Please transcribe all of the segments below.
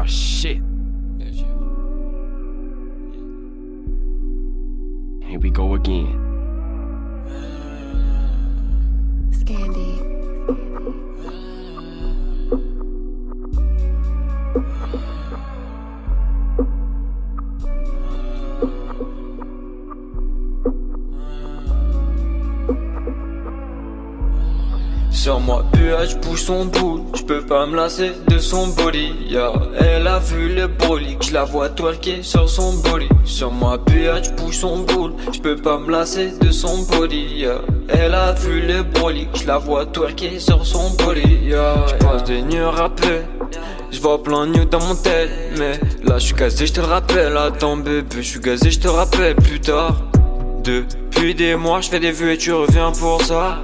Oh, shit. Here we go again. Scandy. Sur moi, je bouge son boule, je peux pas me lasser de son body. Yeah. Elle a vu le brolic, je la vois twerker sur son body. Sur moi, je bouge son boule, je peux pas me lasser de son body. Yeah. Elle a vu le brolic, je la vois twerker sur son body. Yeah. Je passe des nuits rappelés. Je vois plein de dans mon tête, mais là je suis gazé, je te le rappelle. Attends bébé, je suis gazé, je te rappelle plus tard. Depuis des mois, je fais des vues et tu reviens pour ça.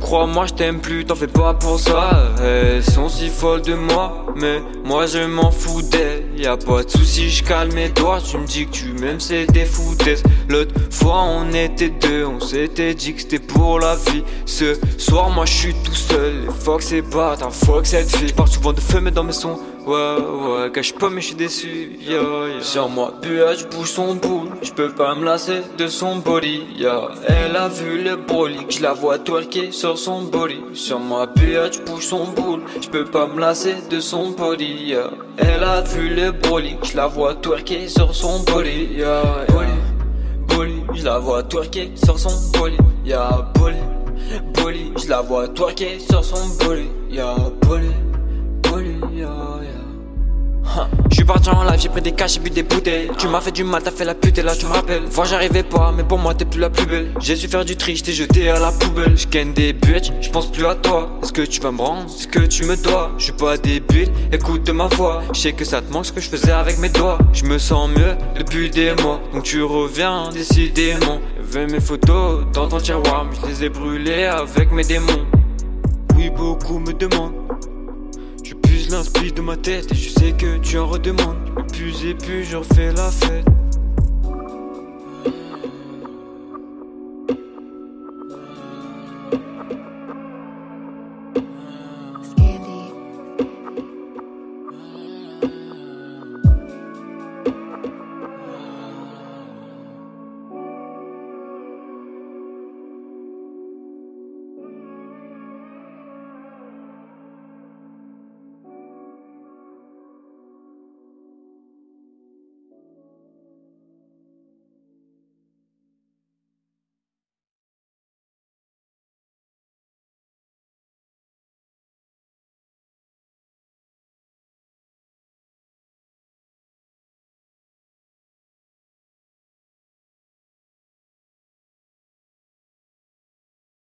Crois-moi, je t'aime plus, t'en fais pas pour ça. Elles sont si folles de moi, mais moi je m'en fous d'elles. Y'a pas de soucis, je calme mes doigts. Tu me dis que tu m'aimes, c'est des foutaises. L'autre fois, on était deux, on s'était dit que c'était pour la vie. Ce soir, moi je suis tout seul. Fuck c'est pas ta fuck cette fille. Je parle souvent de feu, mais dans mes sons. Ouais, ouais, cache pas, mais je suis déçu. Sur moi, je bouge son boule. Je peux pas me lasser de son body. Yeah. Elle a vu le brolic, je la vois twerker sur son body. Sur moi, je bouge son boule. Je peux pas me lasser de son body. Yeah. Elle a vu le brolic, je la vois twerker sur son body. Yeah. Boli, je la vois twerker sur son body. Yeah, boli, boli, je la vois twerker sur son body. Yeah, boli. J'ai pris des cash, j'ai bu des bouteilles. Tu m'as fait du mal, t'as fait la pute et là tu me rappelles. Voir j'arrivais pas, mais pour moi t'es plus la plus belle. J'ai su faire du tri, j't'ai jeté à la poubelle. J'gagne des bitches, j'pense plus à toi. Est-ce que tu vas me rendre? Ce que tu me dois? Je suis pas débile, écoute ma voix. Je sais que ça te manque ce que je faisais avec mes doigts. Je me sens mieux depuis des mois, donc tu reviens décidément. Veux mes photos dans ton tiroir, mais je les ai brûlées avec mes démons. Oui, beaucoup me demandent je m'inspire de ma tête et je sais que tu en redemandes. Plus et plus j'en fais la fête.